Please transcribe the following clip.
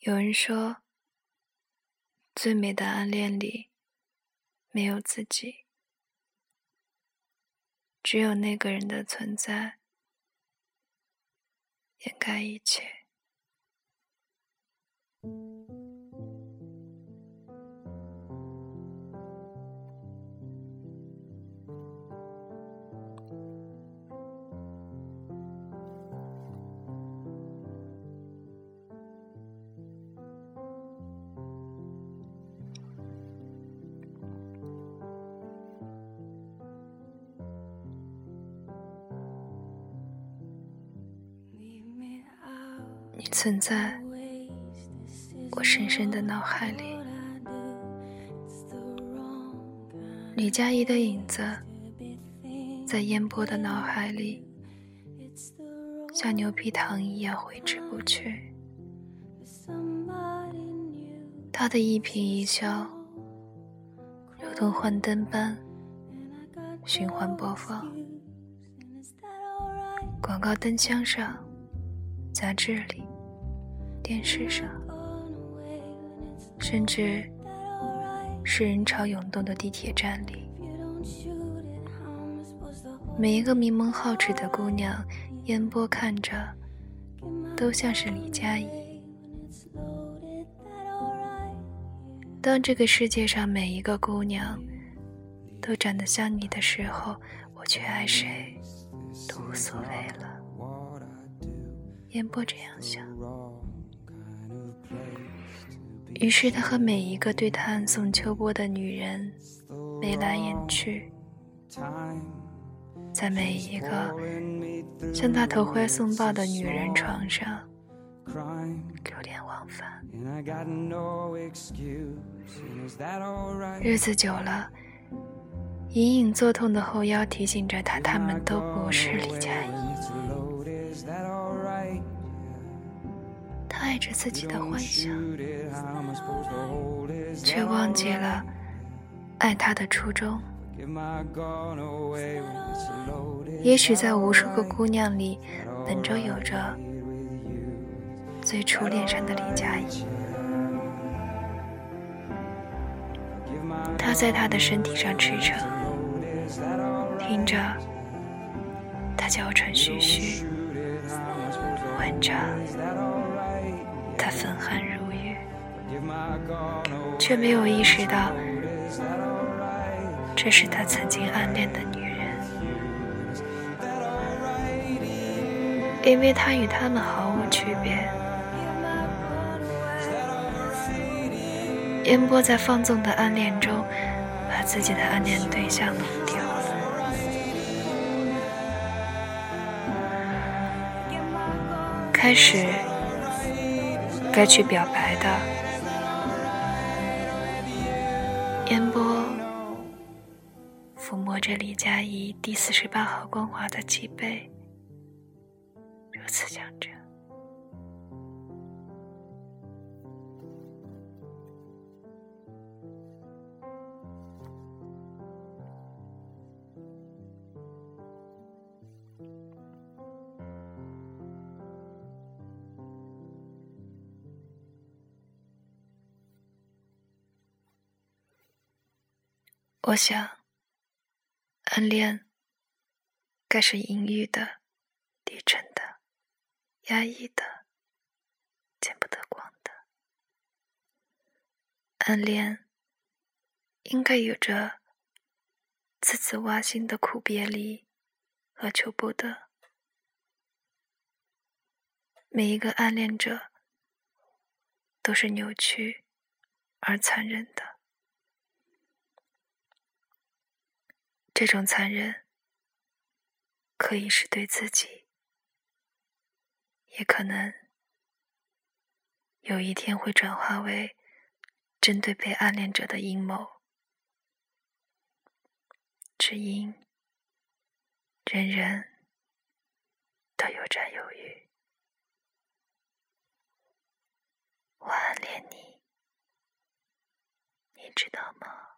有人说，最美的暗恋里没有自己，只有那个人的存在掩盖一切。存在我深深的脑海里，李佳怡的影子在烟波的脑海里，像牛皮糖一样挥之不去。他的一颦一笑，如同幻灯般循环播放，广告灯箱上，杂志里。电视上，甚至是人潮涌动的地铁站里，每一个迷蒙好齿的姑娘，烟波看着，都像是李佳怡。当这个世界上每一个姑娘都长得像你的时候，我却爱谁都无所谓了。烟波这样想。于是，他和每一个对他暗送秋波的女人眉来眼去，在每一个向他投怀送抱的女人床上流连忘返。日子久了，隐隐作痛的后腰提醒着他，他们都不是李佳怡。爱着自己的幻想，却忘记了爱他的初衷。也许在无数个姑娘里，本就有着最初恋上的李佳怡。他在他的身体上驰骋，听着他娇喘吁吁，闻着。他风寒如玉，却没有意识到，这是他曾经暗恋的女人，因为他与他们毫无区别。烟波在放纵的暗恋中，把自己的暗恋对象弄丢了，开始。该去表白的，烟波抚摸着李佳怡第四十八号光滑的脊背，如此想着。我想，暗恋该是阴郁的、低沉的、压抑的、见不得光的。暗恋应该有着次次挖心的苦别离和求不得。每一个暗恋者都是扭曲而残忍的。这种残忍，可以是对自己，也可能有一天会转化为针对被暗恋者的阴谋。只因人人都有占有欲，我暗恋你，你知道吗？